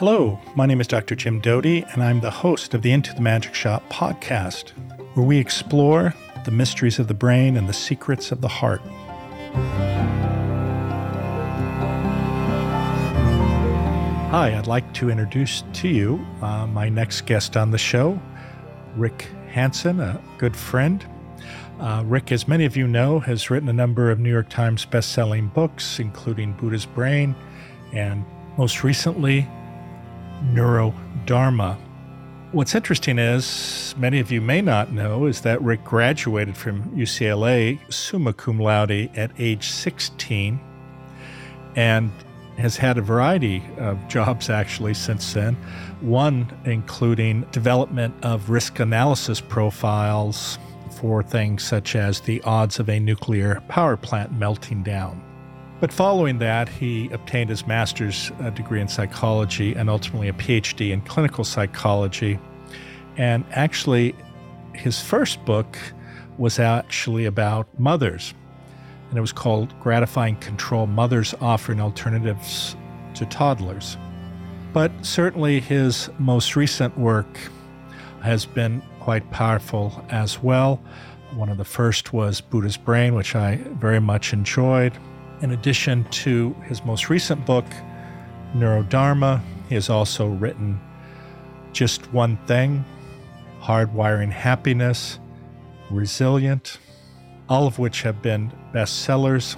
Hello, my name is Dr. Jim Doty, and I'm the host of the Into the Magic Shop podcast, where we explore the mysteries of the brain and the secrets of the heart. Hi, I'd like to introduce to you uh, my next guest on the show, Rick Hanson, a good friend. Uh, Rick, as many of you know, has written a number of New York Times best-selling books, including Buddha's Brain and most recently Neurodharma. What's interesting is, many of you may not know, is that Rick graduated from UCLA summa cum laude at age 16 and has had a variety of jobs actually since then. One including development of risk analysis profiles for things such as the odds of a nuclear power plant melting down. But following that, he obtained his master's uh, degree in psychology and ultimately a PhD in clinical psychology. And actually, his first book was actually about mothers, and it was called Gratifying Control Mothers Offering Alternatives to Toddlers. But certainly, his most recent work has been quite powerful as well. One of the first was Buddha's Brain, which I very much enjoyed. In addition to his most recent book, Neurodharma, he has also written Just One Thing, Hardwiring Happiness, Resilient, all of which have been bestsellers.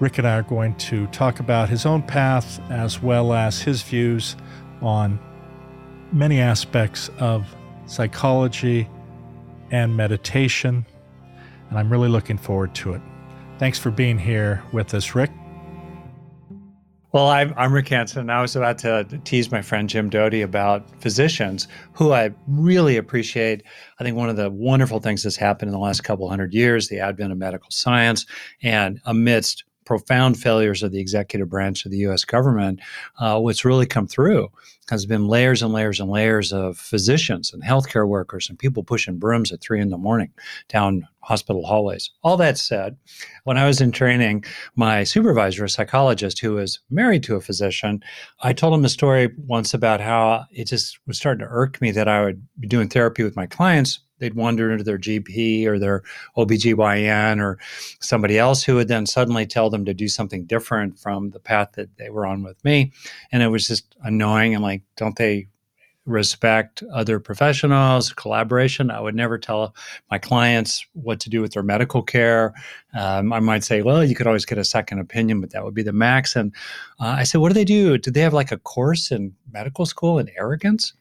Rick and I are going to talk about his own path as well as his views on many aspects of psychology and meditation, and I'm really looking forward to it. Thanks for being here with us, Rick. Well, I'm, I'm Rick Hanson. I was about to tease my friend Jim Doty about physicians, who I really appreciate. I think one of the wonderful things that's happened in the last couple hundred years, the advent of medical science, and amidst profound failures of the executive branch of the U.S. government, uh, what's really come through has been layers and layers and layers of physicians and healthcare workers and people pushing brooms at three in the morning down hospital hallways. All that said, when I was in training, my supervisor, a psychologist who was married to a physician, I told him a story once about how it just was starting to irk me that I would be doing therapy with my clients they'd wander into their GP or their OBGYN or somebody else who would then suddenly tell them to do something different from the path that they were on with me. And it was just annoying. I'm like, don't they respect other professionals, collaboration. I would never tell my clients what to do with their medical care. Um, I might say, well, you could always get a second opinion, but that would be the max. And uh, I said, what do they do? Do they have like a course in medical school in arrogance?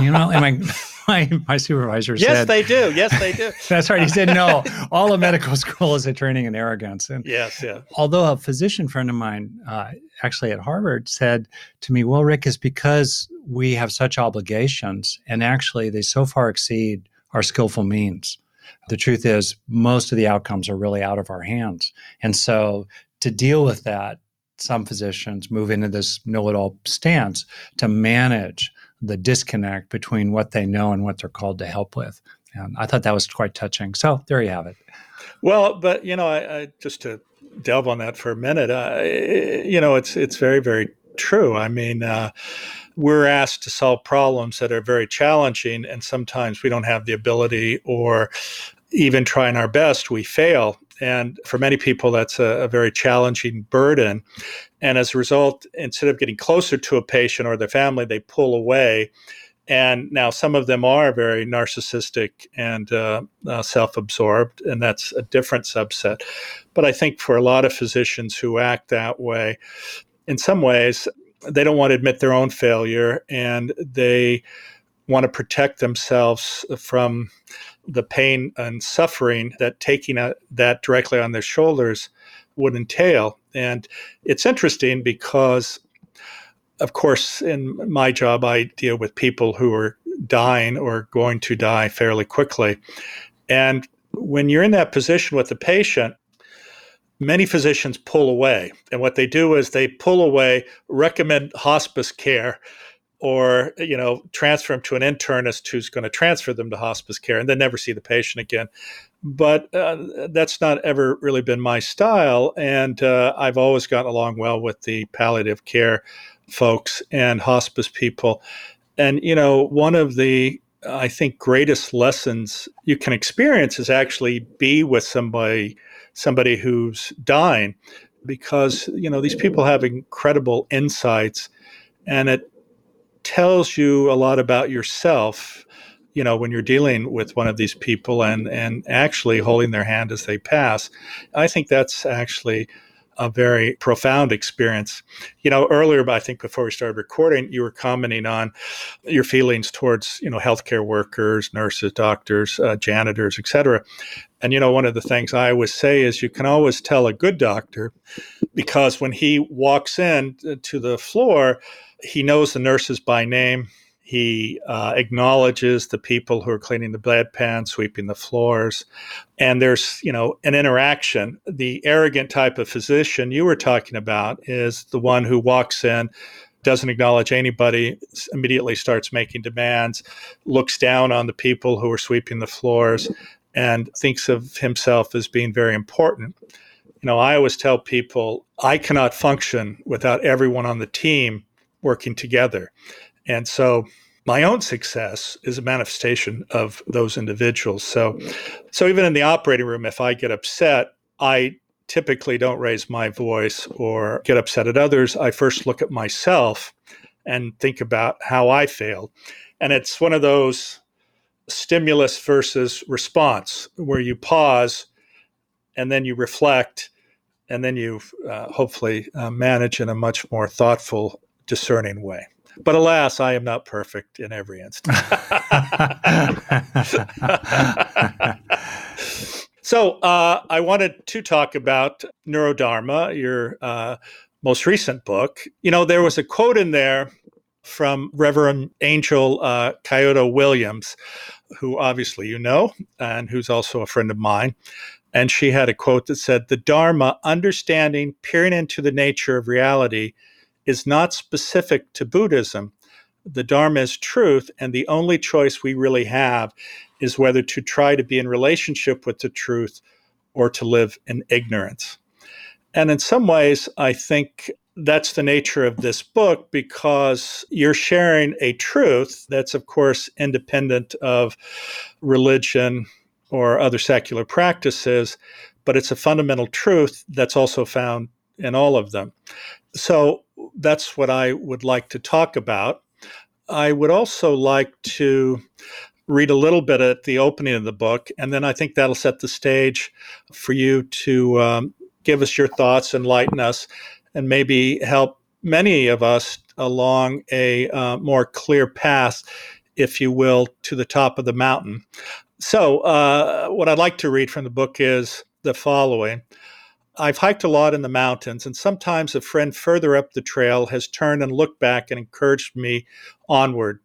You know, and my my, my supervisor yes, said, "Yes, they do. Yes, they do. that's right. He said, no, all of medical school is a training in arrogance. And yes, yeah. Although a physician friend of mine, uh, actually at Harvard, said to me, well, Rick, is because we have such obligations, and actually they so far exceed our skillful means. The truth is, most of the outcomes are really out of our hands. And so to deal with that, some physicians move into this know it all stance to manage the disconnect between what they know and what they're called to help with. And I thought that was quite touching. So there you have it. Well, but you know, I, I just to delve on that for a minute, you know, it's it's very very true. I mean, uh, we're asked to solve problems that are very challenging, and sometimes we don't have the ability, or even trying our best, we fail. And for many people, that's a, a, very challenging burden. And as a result, instead of getting closer to a patient or their family, they pull away. And now some of them are very narcissistic and uh, uh, self absorbed, and that's a different subset. But I think for a lot of physicians who act that way, in some ways, they don't want to admit their own failure and they want to protect themselves from the pain and suffering that taking a, that directly on their shoulders would entail. And it's interesting because, of course, in my job, I deal with people who are dying or going to die fairly quickly. And when you're in that position with the patient, many physicians pull away. And what they do is they pull away, recommend hospice care, or you know transfer them to an internist who's going to transfer them to hospice care and then never see the patient again but uh, that's not ever really been my style and uh, i've always gotten along well with the palliative care folks and hospice people. And, you know, one of the, I think, greatest lessons you can experience is actually be with somebody, somebody who's dying, because, you know, these people have incredible insights and it tells you a lot about yourself you know when you're dealing with one of these people and and actually holding their hand as they pass. I think that's actually a very profound experience. You know, earlier, I think before we started recording, you were commenting on your feelings towards, you know, healthcare workers, nurses, doctors, uh, janitors, etc. And, you know, one of the things I always say is you can always tell a good doctor because when he walks in to the floor, he knows the nurses by name. He uh, acknowledges the people who are cleaning the bedpan, sweeping the floors, and there's you know an interaction. The arrogant type of physician you were talking about is the one who walks in, doesn't acknowledge anybody, immediately starts making demands, looks down on the people who are sweeping the floors, and thinks of himself as being very important. You know, I always tell people I cannot function without everyone on the team working together. And so my own success is a manifestation of those individuals. So so even in the operating room if I get upset, I typically don't raise my voice or get upset at others. I first look at myself and think about how I failed. And it's one of those stimulus versus response where you pause and then you reflect and then you uh, hopefully uh, manage in a much more thoughtful discerning way. But alas, I am not perfect in every instance. so uh, I wanted to talk about Neurodharma, your uh, most recent book. You know, there was a quote in there from Reverend Angel uh, Kyodo Williams, who obviously you know, and who's also a friend of mine. And she had a quote that said, The Dharma, understanding, peering into the nature of reality, is not specific to Buddhism. The Dharma is truth, and the only choice we really have is whether to try to be in relationship with the truth or to live in ignorance. And in some ways, I think that's the nature of this book because you're sharing a truth that's, of course, independent of religion or other secular practices, but it's a fundamental truth that's also found in all of them. So that's what I would like to talk about. I would also like to read a little bit at the opening of the book, and then I think that'll set the stage for you to um, give us your thoughts, enlighten us, and maybe help many of us along a uh, more clear path, if you will, to the top of the mountain. So, uh, what I'd like to read from the book is the following I've hiked a lot in the mountains, and sometimes a friend further up the trail has turned and looked back and encouraged me onward.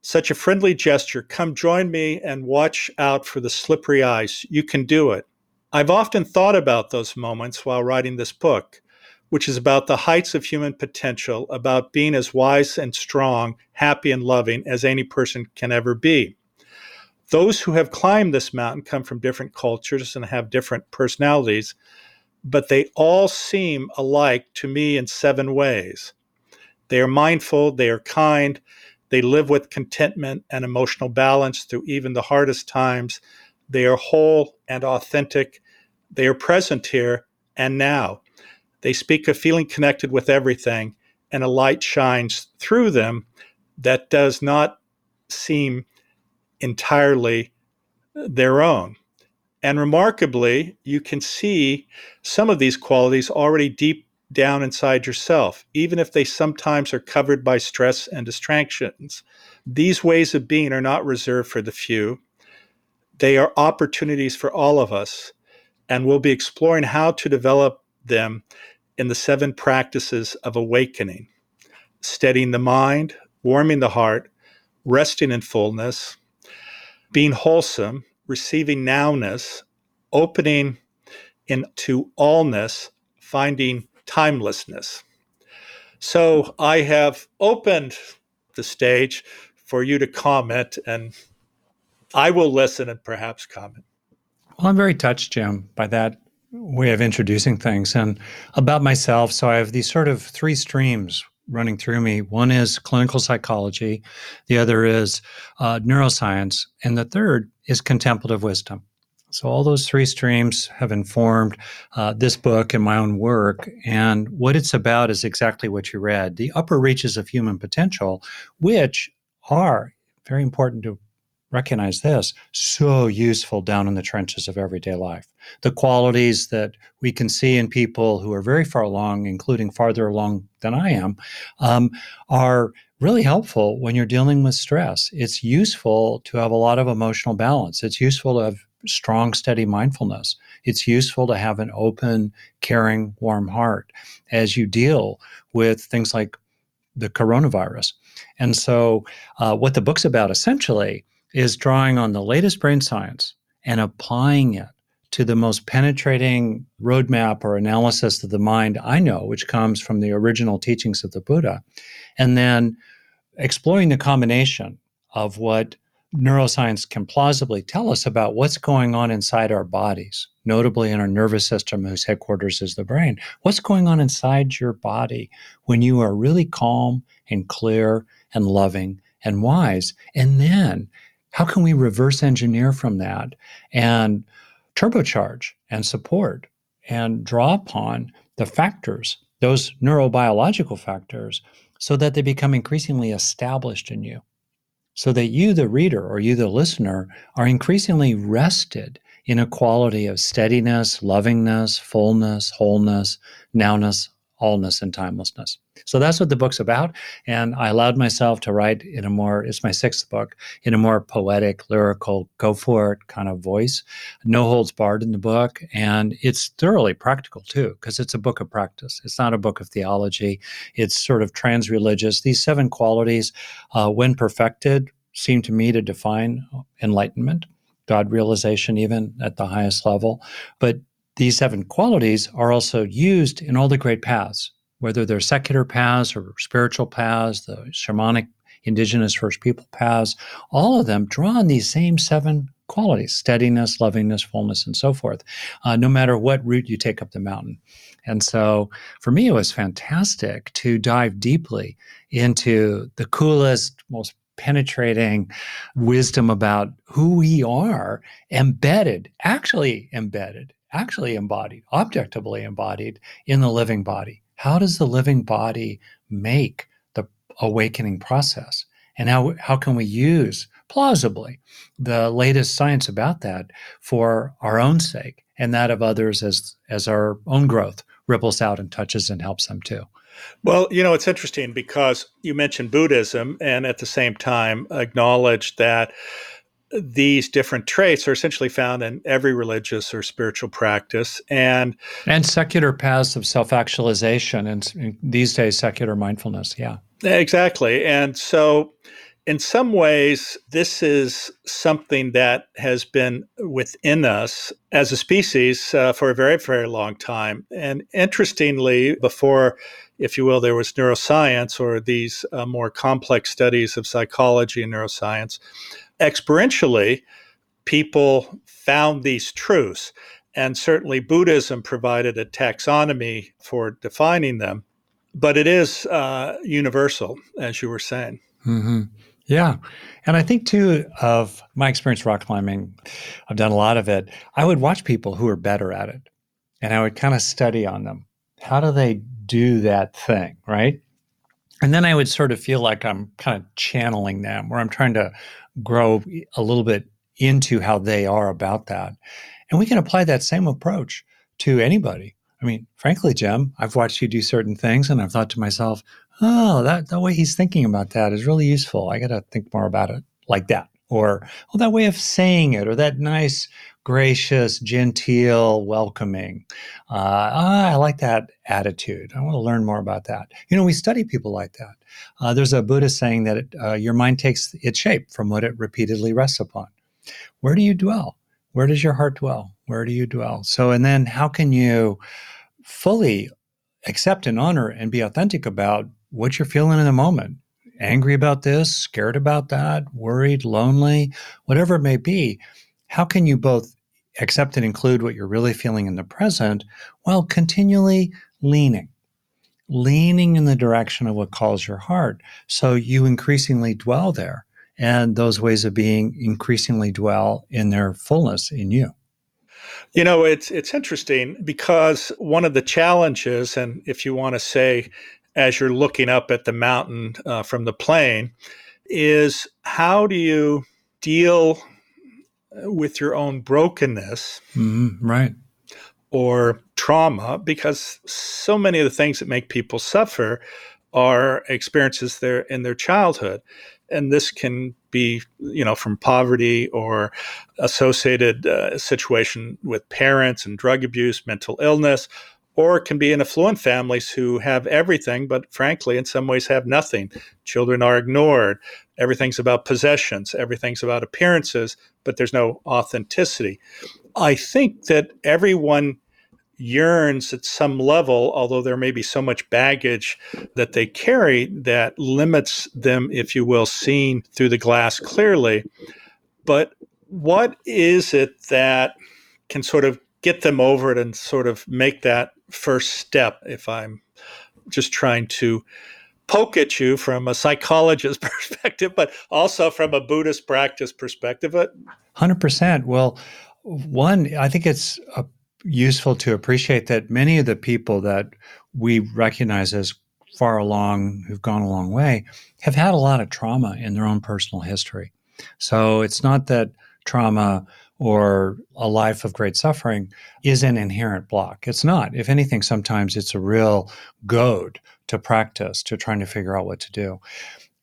Such a friendly gesture. Come join me and watch out for the slippery ice. You can do it. I've often thought about those moments while writing this book, which is about the heights of human potential, about being as wise and strong, happy and loving as any person can ever be. Those who have climbed this mountain come from different cultures and have different personalities but they all seem alike to me in seven ways. They are mindful, they are kind, they live with contentment and emotional balance through even the hardest times. They are whole and authentic. They are present here and now. They speak of feeling connected with everything, and a light shines through them that does not seem entirely their own. And remarkably, you can see some of these qualities already deep down inside yourself, even if they sometimes are covered by stress and distractions. These ways of being are not reserved for the few. They are opportunities for all of us, and we'll be exploring how to develop them in the seven practices of awakening steadying the mind, warming the heart, resting in fullness, being wholesome, receiving nowness, opening into allness, finding timelessness. So I have opened the stage for you to comment, and I will listen and perhaps comment. Well, I'm very touched, Jim, by that way of introducing things and about myself. So I have these sort of three streams running through me. One is clinical psychology, the other is uh, neuroscience, and the third is contemplative wisdom. So, all those three streams have informed uh, this book and my own work. And what it's about is exactly what you read the upper reaches of human potential, which are very important to recognize this so useful down in the trenches of everyday life. The qualities that we can see in people who are very far along, including farther along than I am, um, are really helpful when you're dealing with stress. It's useful to have a lot of emotional balance. It's useful to have strong, steady mindfulness. It's useful to have an open, caring, warm heart as you deal with things like the coronavirus. And so, uh, what the book's about essentially is drawing on the latest brain science and applying it to the most penetrating roadmap or analysis of the mind I know, which comes from the original teachings of the Buddha, and then exploring the combination of what neuroscience can plausibly tell us about what's going on inside our bodies, notably in our nervous system, whose headquarters is the brain. What's going on inside your body when you are really calm and clear and loving and wise? And then how can we reverse engineer from that and turbocharge and support and draw upon the factors, those neurobiological factors, so that they become increasingly established in you? So that you, the reader, or you, the listener, are increasingly rested in a quality of steadiness, lovingness, fullness, wholeness, nowness, allness and timelessness. So that's what the book's about. And I allowed myself to write in a more, it's my sixth book, in a more poetic, lyrical, go for it kind of voice. No holds barred in the book. And it's thoroughly practical too, because it's a book of practice. It's not a book of theology. It's sort of trans religious. These seven qualities, uh, when perfected, seem to me to define enlightenment. God realization, even at the highest level. But these seven qualities are also used in all the great paths, whether they're secular paths or spiritual paths, the shamanic indigenous first people paths, all of them draw on these same seven qualities steadiness, lovingness, fullness, and so forth, uh, no matter what route you take up the mountain. And so for me, it was fantastic to dive deeply into the coolest, most penetrating wisdom about who we are, embedded, actually embedded actually embodied, objectively embodied in the living body. How does the living body make the awakening process? And how, how can we use plausibly the latest science about that for our own sake and that of others as, as our own growth ripples out and touches and helps them too? Well, you know, it's interesting because you mentioned Buddhism and at the same time acknowledge that these different traits are essentially found in every religious or spiritual practice and and secular paths of self-actualization and these days secular mindfulness yeah. Exactly and so in some ways this is something that has been within us as a species uh, for a very very long time. And interestingly before if you will there was neuroscience or these uh, more complex studies of psychology and neuroscience experientially, people found these truths. And certainly Buddhism provided a taxonomy for defining them, but it is uh, universal, as you were saying. Mm-hmm. Yeah. And I think, too, of my experience rock climbing, I've done a lot of it. I would watch people who are better at it and I would kind of study on them. How do they do that thing? Right. And then I would sort of feel like I'm kind of channeling them, or I'm trying to grow a little bit into how they are about that. And we can apply that same approach to anybody. I mean, frankly, Jim, I've watched you do certain things and I've thought to myself, oh, that the way he's thinking about that is really useful. I got to think more about it like that. Or, oh, that way of saying it, or that nice, gracious, genteel, welcoming. Uh, I like that attitude. I want to learn more about that. You know, we study people like that. Uh, there's a Buddhist saying that it, uh, your mind takes its shape from what it repeatedly rests upon. Where do you dwell? Where does your heart dwell? Where do you dwell? So, and then how can you fully accept and honor and be authentic about what you're feeling in the moment? Angry about this, scared about that, worried, lonely, whatever it may be. How can you both accept and include what you're really feeling in the present while continually leaning leaning in the direction of what calls your heart. So you increasingly dwell there. And those ways of being increasingly dwell in their fullness in you. You know, it's it's interesting because one of the challenges, and if you want to say, as you're looking up at the mountain uh, from the plane, is how do you deal with your own brokenness, mm-hmm, right, or trauma? Because so many of the things that make people suffer are experiences there in their childhood and this can be you know from poverty or associated uh, situation with parents and drug abuse mental illness or it can be in affluent families who have everything but frankly in some ways have nothing. Children are ignored. Everything's about possessions. Everything's about appearances but there's no authenticity. I think that everyone yearns at some level, although there may be so much baggage that they carry that limits them, if you will, seeing through the glass clearly. But what is it that can sort of get them over it and sort of make that first step if I'm just trying to poke at you from a psychologist perspective, but also from a Buddhist practice perspective. 100%. Well, one, I think it's a useful to appreciate that many of the people that we recognize as far along, who've gone a long way, have had a lot of trauma in their own personal history. So it's not that trauma or a life of great suffering is an inherent block. It's not. If anything, sometimes it's a real goad to practice, to trying to figure out what to do.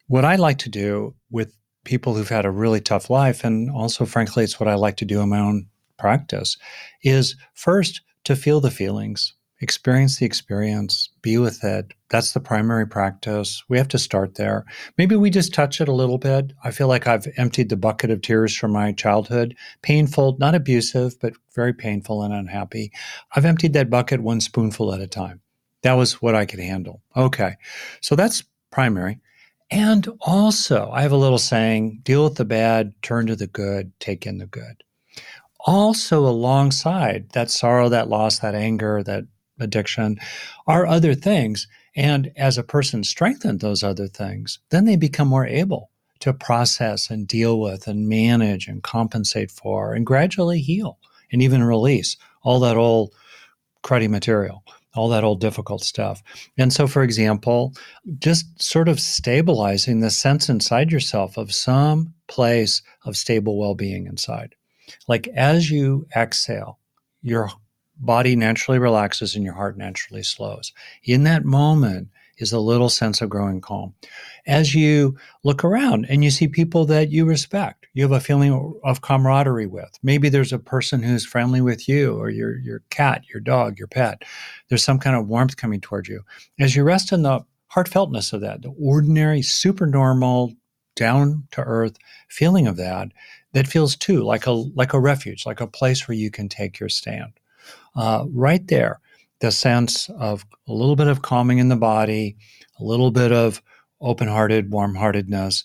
What I like to do with people who've had a really tough life, and also, frankly, it's what I like to do in my own practice is first to feel the feelings, experience the experience, be with it. That's the primary practice. We have to start there. Maybe we just touch it a little bit. I feel like I've emptied the bucket of tears from my childhood. Painful, not abusive, but very painful and unhappy. I've emptied that bucket one spoonful at a time. That was what I could handle. Okay. So that's primary. And also, I have a little saying deal with the bad, turn to the good, take in the good also alongside that sorrow, that loss, that anger, that addiction are other things. And as a person strengthens those other things, then they become more able to process and deal with and manage and compensate for and gradually heal and even release all that old cruddy material, all that old difficult stuff. And so, for example, just sort of stabilizing the sense inside yourself of some place of stable well being inside. Like as you exhale, your body naturally relaxes and your heart naturally slows. In that moment is a little sense of growing calm. As you look around and you see people that you respect, you have a feeling of camaraderie with. Maybe there's a person who's friendly with you or your your cat, your dog, your pet. There's some kind of warmth coming towards you. As you rest in the heartfeltness of that, the ordinary, super normal, down to earth feeling of that, that feels too like a like a refuge, like a place where you can take your stand. Uh, right there, the sense of a little bit of calming in the body, a little bit of open-hearted, warm-heartedness,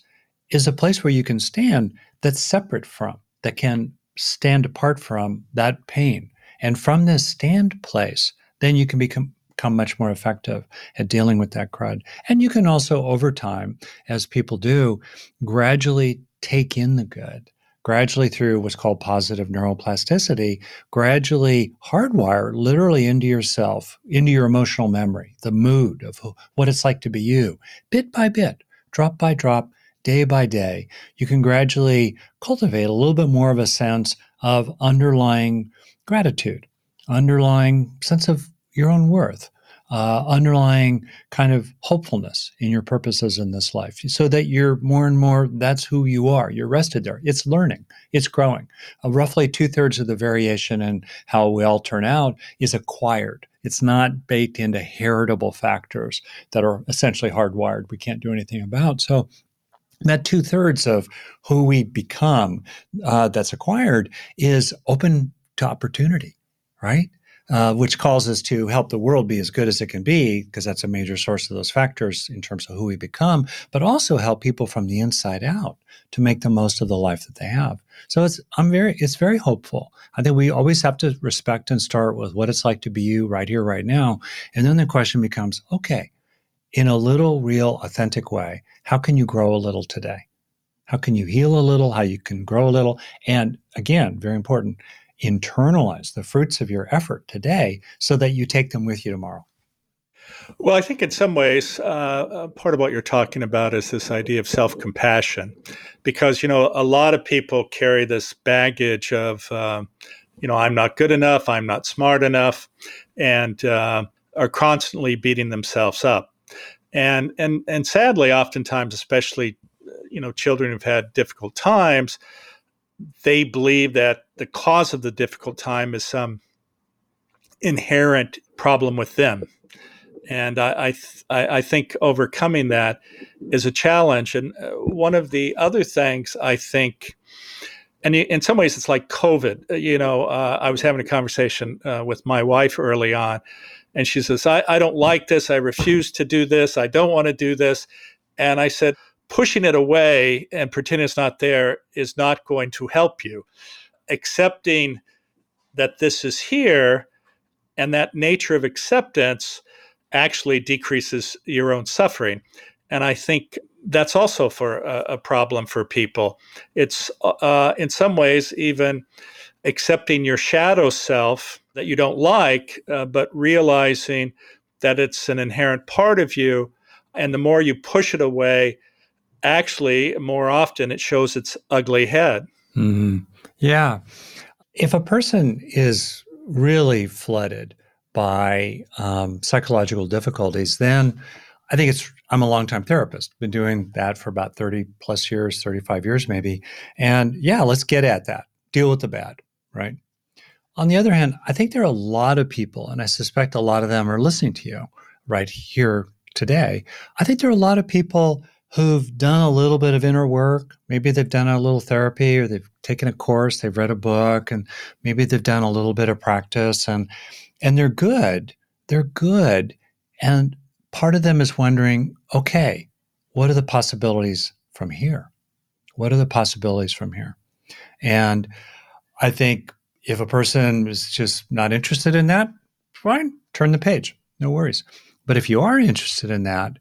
is a place where you can stand that's separate from, that can stand apart from that pain. And from this stand place, then you can become become much more effective at dealing with that crud. And you can also, over time, as people do, gradually take in the good gradually through what's called positive neuroplasticity, gradually hardwire literally into yourself, into your emotional memory, the mood of what it's like to be you, bit by bit, drop by drop, day by day. You can gradually cultivate a little bit more of a sense of underlying gratitude, underlying sense of your own worth uh, underlying kind of hopefulness in your purposes in this life so that you're more and more that's who you are. You're rested there. It's learning. It's growing. Uh, roughly two-thirds of the variation in how we all turn out is acquired. It's not baked into heritable factors that are essentially hardwired. We can't do anything about. So that two thirds of who we become uh, that's acquired is open to opportunity right uh, which calls us to help the world be as good as it can be, because that's a major source of those factors in terms of who we become, but also help people from the inside out to make the most of the life that they have. So it's I'm very it's very hopeful. I think we always have to respect and start with what it's like to be you right here, right now. And then the question becomes, okay, in a little, real, authentic way, how can you grow a little today? How can you heal a little? How you can grow a little? And again, very important, internalize the fruits of your effort today so that you take them with you tomorrow. Well, I think in some ways, uh, uh part of what you're talking about is this idea of self compassion, because, you know, a lot of people carry this baggage of, uh, you know, I'm not good enough, I'm not smart enough, and uh, are constantly beating themselves up. And, and, and sadly, oftentimes, especially, you know, children who've had difficult times, they believe that the cause of the difficult time is some inherent problem with them and I I, th- I, think overcoming that is a challenge. And uh, one of the other things I think, and in some ways it's like COVID. Uh, you know, uh, I was having a conversation uh, with my wife early on, and she says, I, "I don't like this. I refuse to do this. I don't want to do this." And I said, pushing it away and pretending it's not there is not going to help you. Accepting that this is here and that nature of acceptance actually decreases your own suffering. And I think that's also for a, a problem for people. It's uh, in some ways even accepting your shadow self that you don't like, uh, but realizing that it's an inherent part of you. And the more you push it away, actually, more often it shows its ugly head. Mm-hmm. Yeah. If a person is really flooded by um, psychological difficulties, then I think it's, I'm a longtime therapist, been doing that for about 30 plus years, 35 years maybe. And yeah, let's get at that, deal with the bad, right? On the other hand, I think there are a lot of people, and I suspect a lot of them are listening to you right here today. I think there are a lot of people who've done a little bit of inner work. Maybe they've done a little therapy or they've taken a course, they've read a book, and maybe they've done a little bit of practice. And and they're good. They're good. And part of them is wondering, okay, what are the possibilities from here? What are the possibilities from here? And I think if a person is just not interested in that, fine, turn the page, no worries. But if you are interested in that,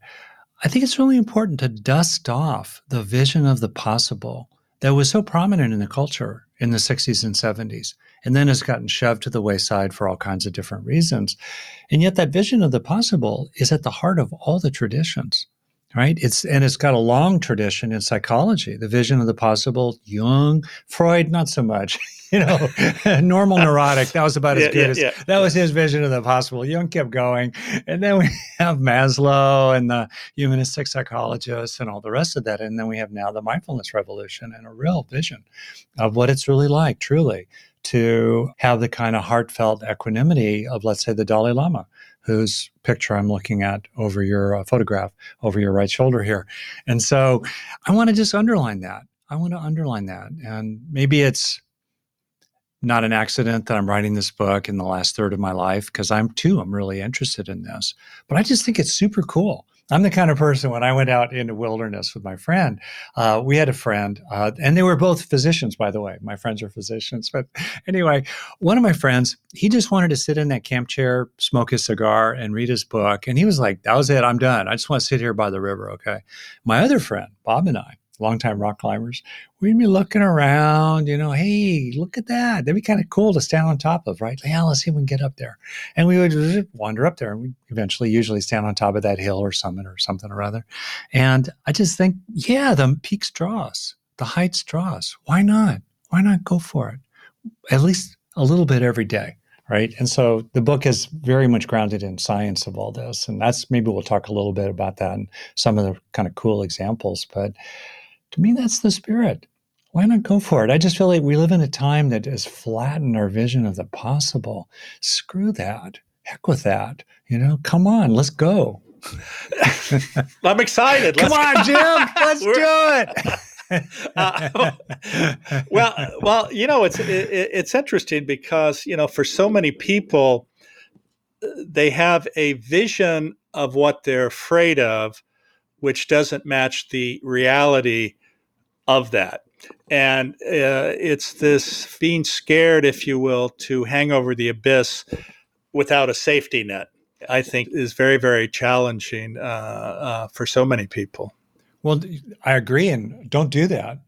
I think it's really important to dust off the vision of the possible that was so prominent in the culture in the 60s and 70s and then has gotten shoved to the wayside for all kinds of different reasons. And yet, that vision of the possible is at the heart of all the traditions right it's and it's got a long tradition in psychology the vision of the possible jung freud not so much you know normal neurotic that was about as yeah, good yeah, as yeah. that was his vision of the possible jung kept going and then we have maslow and the humanistic psychologists and all the rest of that and then we have now the mindfulness revolution and a real vision of what it's really like truly to have the kind of heartfelt equanimity of, let's say, the Dalai Lama, whose picture I'm looking at over your uh, photograph over your right shoulder here. And so I want to just underline that. I want to underline that. And maybe it's not an accident that I'm writing this book in the last third of my life because I'm too, I'm really interested in this. But I just think it's super cool I'm the kind of person when I went out into wilderness with my friend, uh, we had a friend, uh, and they were both physicians, by the way. My friends are physicians. But anyway, one of my friends, he just wanted to sit in that camp chair, smoke his cigar, and read his book. And he was like, that was it. I'm done. I just want to sit here by the river. Okay. My other friend, Bob and I, longtime rock climbers, we'd be looking around, you know, hey, look at that. That'd be kind of cool to stand on top of, right? Yeah, let's see if we can get up there. And we would wander up there and we eventually usually stand on top of that hill or summit or something or other. And I just think, yeah, the peaks draw us, the heights draw us. Why not? Why not go for it? At least a little bit every day right? And so the book is very much grounded in science of all this, and that's maybe we'll talk a little bit about that and some of the kind of cool examples. But to me, that's the spirit. Why not go for it? I just feel like we live in a time that has flattened our vision of the possible. Screw that. Heck with that. You know, come on, let's go. I'm excited. Let's come on. Jim. Let's do it. uh, well, well, you know, it's it, it's interesting because you know, for so many people, they have a vision of what they're afraid of, which doesn't match the reality of that. And uh, it's this being scared, if you will, to hang over the abyss without a safety net. I think is very, very challenging uh, uh, for so many people. Well, I agree, and don't do that.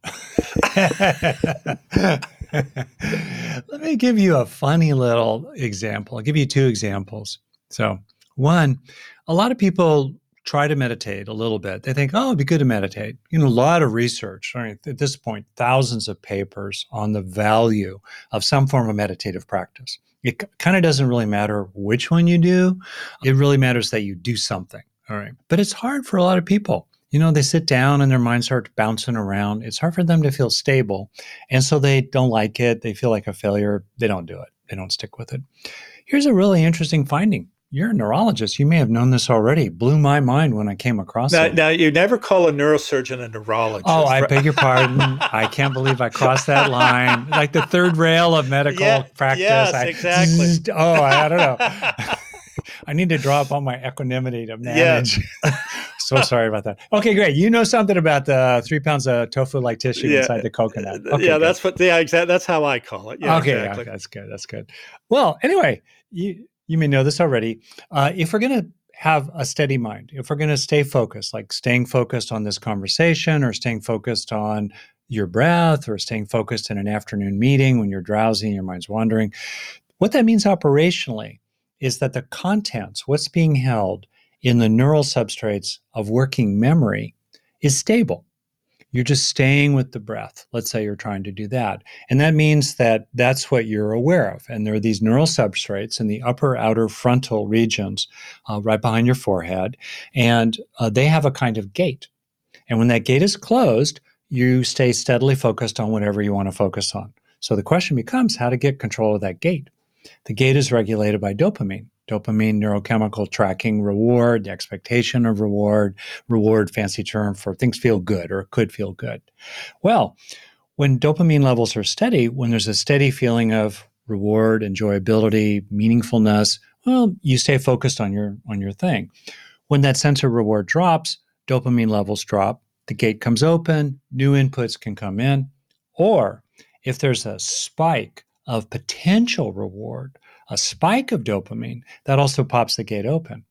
Let me give you a funny little example. I'll give you two examples. So, one, a lot of people try to meditate a little bit. They think, oh, it'd be good to meditate. You know, a lot of research, right? at this point, thousands of papers on the value of some form of meditative practice. It kind of doesn't really matter which one you do. It really matters that you do something. All right. But it's hard for a lot of people. You know, they sit down and their minds start bouncing around. It's hard for them to feel stable. And so they don't like it. They feel like a failure. They don't do it. They don't stick with it. Here's a really interesting finding you're a neurologist. You may have known this already. Blew my mind when I came across now, it. Now, you never call a neurosurgeon a neurologist. Oh, I beg your pardon. I can't believe I crossed that line. Like the third rail of medical yeah, practice. Yes, I, exactly. Zzz, oh, I, I, don't know. I need to draw up on my equanimity to manage. Yeah. so sorry about that. Okay, great. You know something about the three pounds of tofu-like tissue yeah. inside the coconut. Uh, uh, okay, yeah, good. that's what. Yeah, exactly. That's how I call it. Yeah, okay, exactly. that's good. That's good. Well, anyway, you you may know this already. Uh, if we're going to have a steady mind, if we're going to stay focused, like staying focused on this conversation or staying focused on your breath or staying focused in an afternoon meeting when you're drowsy and your mind's wandering, what that means operationally is that the contents, what's being held in the neural substrates of working memory, is stable. You're just staying with the breath. Let's say you're trying to do that. And that means that that's what you're aware of. And there are these neural substrates in the upper outer frontal regions uh, right behind your forehead. And uh, they have a kind of gate. And when that gate is closed, you stay steadily focused on whatever you want to focus on. So the question becomes how to get control of that gate. The gate is regulated by dopamine dopamine neurochemical tracking reward, the expectation of reward, reward, fancy term for things feel good or could feel good. Well, when dopamine levels are steady, when there's a steady feeling of reward, enjoyability, meaningfulness, well, you stay focused on your on your thing. When that sense of reward drops, dopamine levels drop, the gate comes open, new inputs can come in, or if there's a spike of potential reward, a spike of dopamine, that also pops the gate open.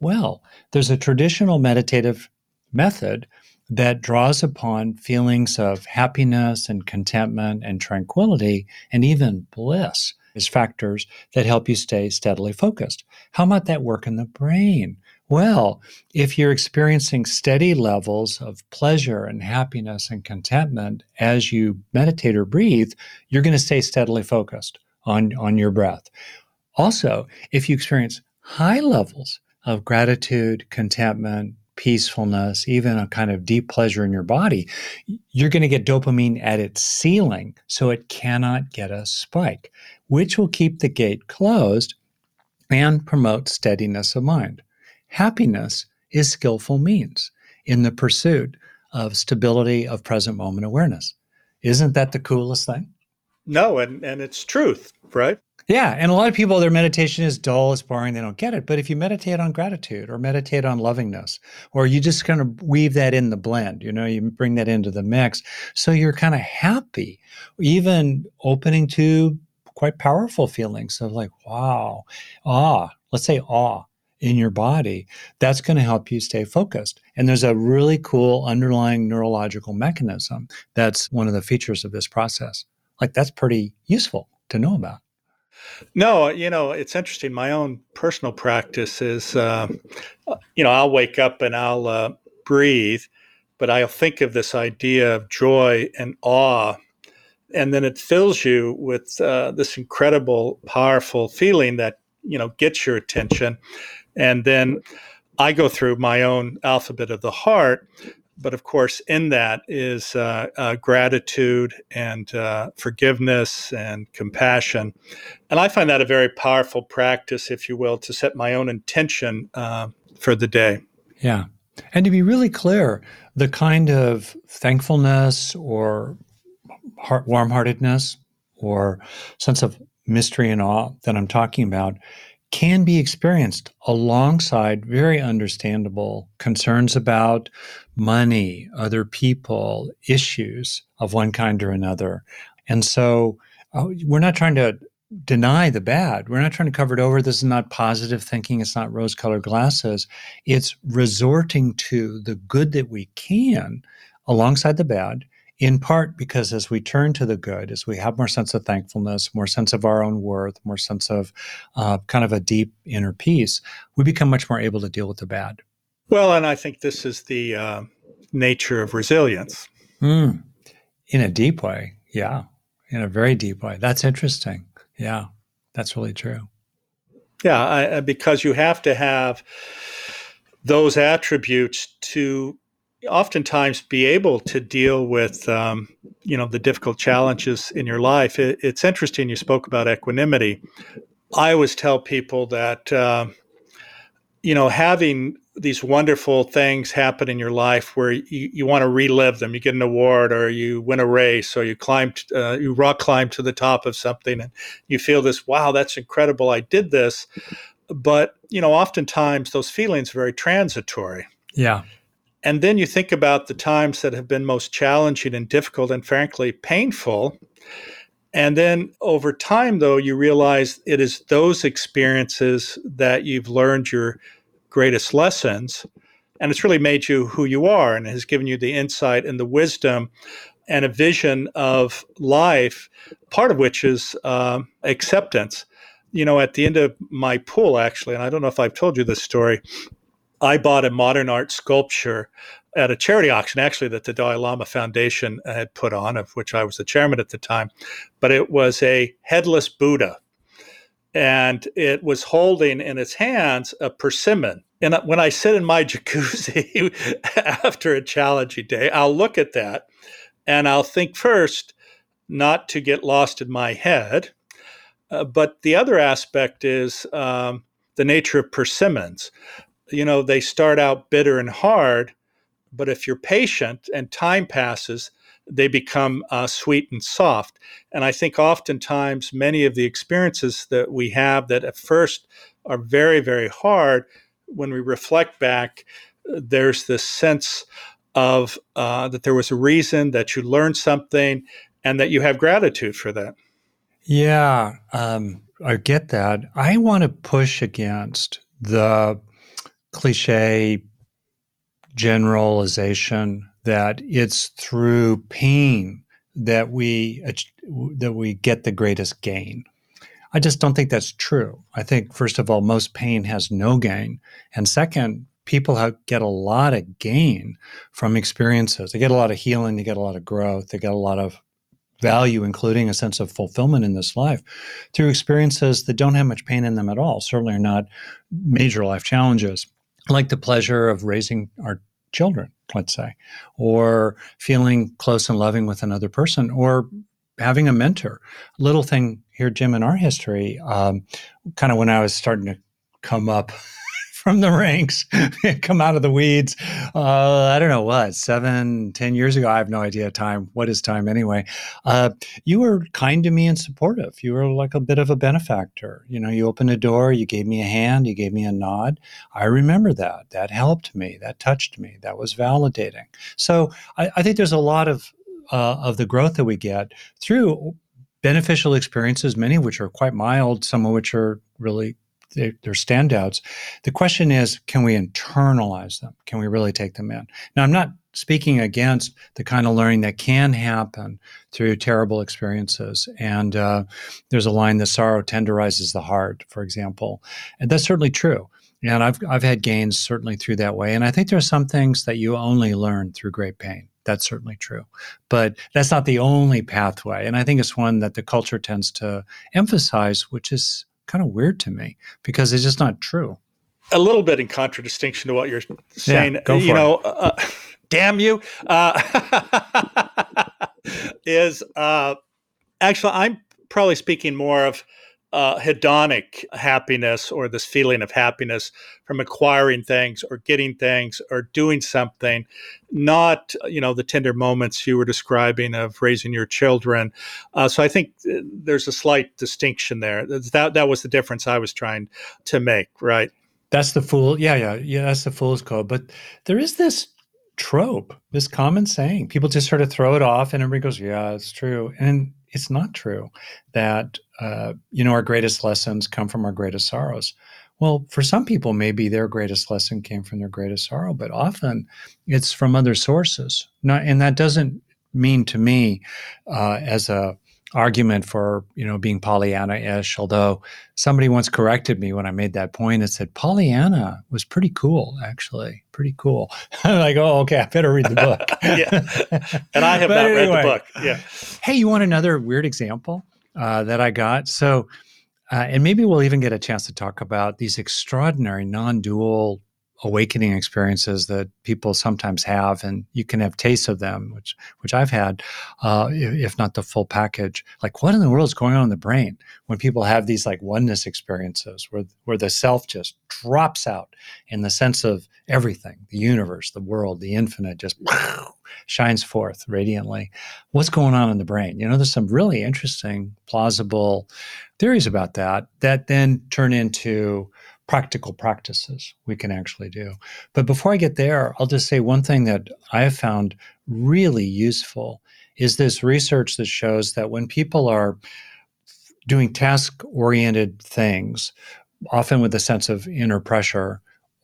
Well, there's a traditional meditative method that draws upon feelings of happiness and contentment and tranquility and even bliss as factors that help you stay steadily focused. How might that work in the brain? Well, if you're experiencing steady levels of pleasure and happiness and contentment as you meditate or breathe, you're going to stay steadily focused on, on your breath. Also, if you experience high levels of gratitude, contentment, peacefulness, even a kind of deep pleasure in your body, you're going to get dopamine at its ceiling. So it cannot get a spike, which will keep the gate closed and promote steadiness of mind. Happiness is skillful means in the pursuit of stability of present moment awareness. Isn't that the coolest thing? No, and, and it's truth, right? Yeah, and a lot of people, their meditation is dull, it's boring, they don't get it. But if you meditate on gratitude or meditate on lovingness, or you just kind of weave that in the blend, you know, you bring that into the mix, so you're kind of happy, even opening to quite powerful feelings of like, wow, awe, let's say awe in your body, that's going to help you stay focused. And there's a really cool underlying neurological mechanism that's one of the features of this process. Like, that's pretty useful to know about. No, you know, it's interesting. My own personal practice is, uh, you know, I'll wake up and I'll uh, breathe, but I'll think of this idea of joy and awe. And then it fills you with uh, this incredible, powerful feeling that, you know, gets your attention. And then I go through my own alphabet of the heart, but of course, in that is uh, uh, gratitude and uh, forgiveness and compassion. And I find that a very powerful practice, if you will, to set my own intention uh, for the day. Yeah. And to be really clear, the kind of thankfulness or heart, warm heartedness or sense of mystery and awe that I'm talking about can be experienced alongside very understandable concerns about money, other people, issues of one kind or another. And so uh, we're not trying to deny the bad. We're not trying to cover it over. This is not positive thinking. It's not rose colored glasses. It's resorting to the good that we can alongside the bad, in part because as we turn to the good, as we have more sense of thankfulness, more sense of our own worth, more sense of uh, kind of a deep inner peace, we become much more able to deal with the bad. Well, and I think this is the uh, nature of resilience. Mm. In a deep way. Yeah. In a very deep way. That's interesting. Yeah, that's really true. Yeah, I, because you have to have those attributes to oftentimes be able to deal with um, you know the difficult challenges in your life. It, it's interesting you spoke about equanimity. I always tell people that uh, you know having these wonderful things happen in your life where you, you want to relive them. You get an award or you win a race or you climb, uh, you rock climb to the top of something and you feel this, wow, that's incredible. I did this. But, you know, oftentimes those feelings are very transitory. Yeah. And then you think about the times that have been most challenging and difficult and frankly painful. And then over time, though, you realize it is those experiences that you've learned your greatest lessons. And it's really made you who you are and has given you the insight and the wisdom and a vision of life, part of which is uh, acceptance. You know, at the end of my pool, actually, and I don't know if I've told you this story, I bought a modern art sculpture at a charity auction, actually, that the Dalai Lama Foundation had put on, of which I was the chairman at the time. But it was a headless Buddha and it was holding in its hands a persimmon. And when I sit in my jacuzzi after a challenging day, I'll look at that and I'll think first not to get lost in my head. Uh, but the other aspect is um, the nature of persimmons. You know, they start out bitter and hard, but if you're patient and time passes, they become uh, sweet and soft. And I think oftentimes many of the experiences that we have that at first are very, very hard, when we reflect back, there's this sense of uh, that there was a reason, that you learned something, and that you have gratitude for that. Yeah, um, I get that. I want to push against the cliche generalization that it's through pain that we that we get the greatest gain. I just don't think that's true. I think first of all, most pain has no gain, and second, people have, get a lot of gain from experiences. They get a lot of healing, they get a lot of growth, they get a lot of value, including a sense of fulfillment in this life, through experiences that don't have much pain in them at all. Certainly are not major life challenges, like the pleasure of raising our children, let's say, or feeling close and loving with another person, or having a mentor. Little thing here, Jim, in our history, um, kind of when I was starting to come up from the ranks, come out of the weeds. Uh, I don't know what, seven, ten years ago. I have no idea time. What is time anyway? Uh, you were kind to me and supportive. You were like a bit of a benefactor. You know, you opened a door, you gave me a hand, you gave me a nod. I remember that. That helped me. That touched me. That was validating. So I, I think there's a lot of uh, of the growth that we get through beneficial experiences, many of which are quite mild, some of which are really they're, they're standouts. The question is, can we internalize them? Can we really take them in? Now, I'm not speaking against the kind of learning that can happen through terrible experiences. And uh, there's a line that sorrow tenderizes the heart, for example. And that's certainly true. And I've, I've had gains certainly through that way. And I think there are some things that you only learn through great pain. That's certainly true. But that's not the only pathway. And I think it's one that the culture tends to emphasize, which is kind of weird to me because it's just not true. A little bit in contradistinction to what you're saying. Yeah, you know, uh, damn you. Uh, is uh, actually, I'm probably speaking more of uh, hedonic happiness or this feeling of happiness from acquiring things or getting things or doing something, not you know the tender moments you were describing of raising your children. Uh, so I think uh, there's a slight distinction there. That that was the difference I was trying to make. Right. That's the fool. Yeah, yeah, yeah. That's the fool's code. But there is this trope, this common saying. People just sort of throw it off, and everybody goes, "Yeah, it's true." And it's not true that uh, you know our greatest lessons come from our greatest sorrows. Well, for some people, maybe their greatest lesson came from their greatest sorrow, but often it's from other sources. Not, and that doesn't mean to me uh, as a argument for you know being Pollyanna-ish. Although somebody once corrected me when I made that point and said Pollyanna was pretty cool, actually, pretty cool. I'm like, oh, okay, I better read the book. yeah, and I have not anyway, read the book. Yeah. Hey, you want another weird example uh, that I got? So. Uh, and maybe we'll even get a chance to talk about these extraordinary non-dual awakening experiences that people sometimes have, and you can have tastes of them, which which I've had, uh, if not the full package. Like, what in the world is going on in the brain when people have these like oneness experiences, where where the self just drops out in the sense of everything, the universe, the world, the infinite, just wow, shines forth radiantly. What's going on in the brain? You know, there's some really interesting, plausible theories about that that then turn into practical practices we can actually do. But before I get there, I'll just say one thing that I have found really useful is this research that shows that when people are doing task oriented things, often with a sense of inner pressure,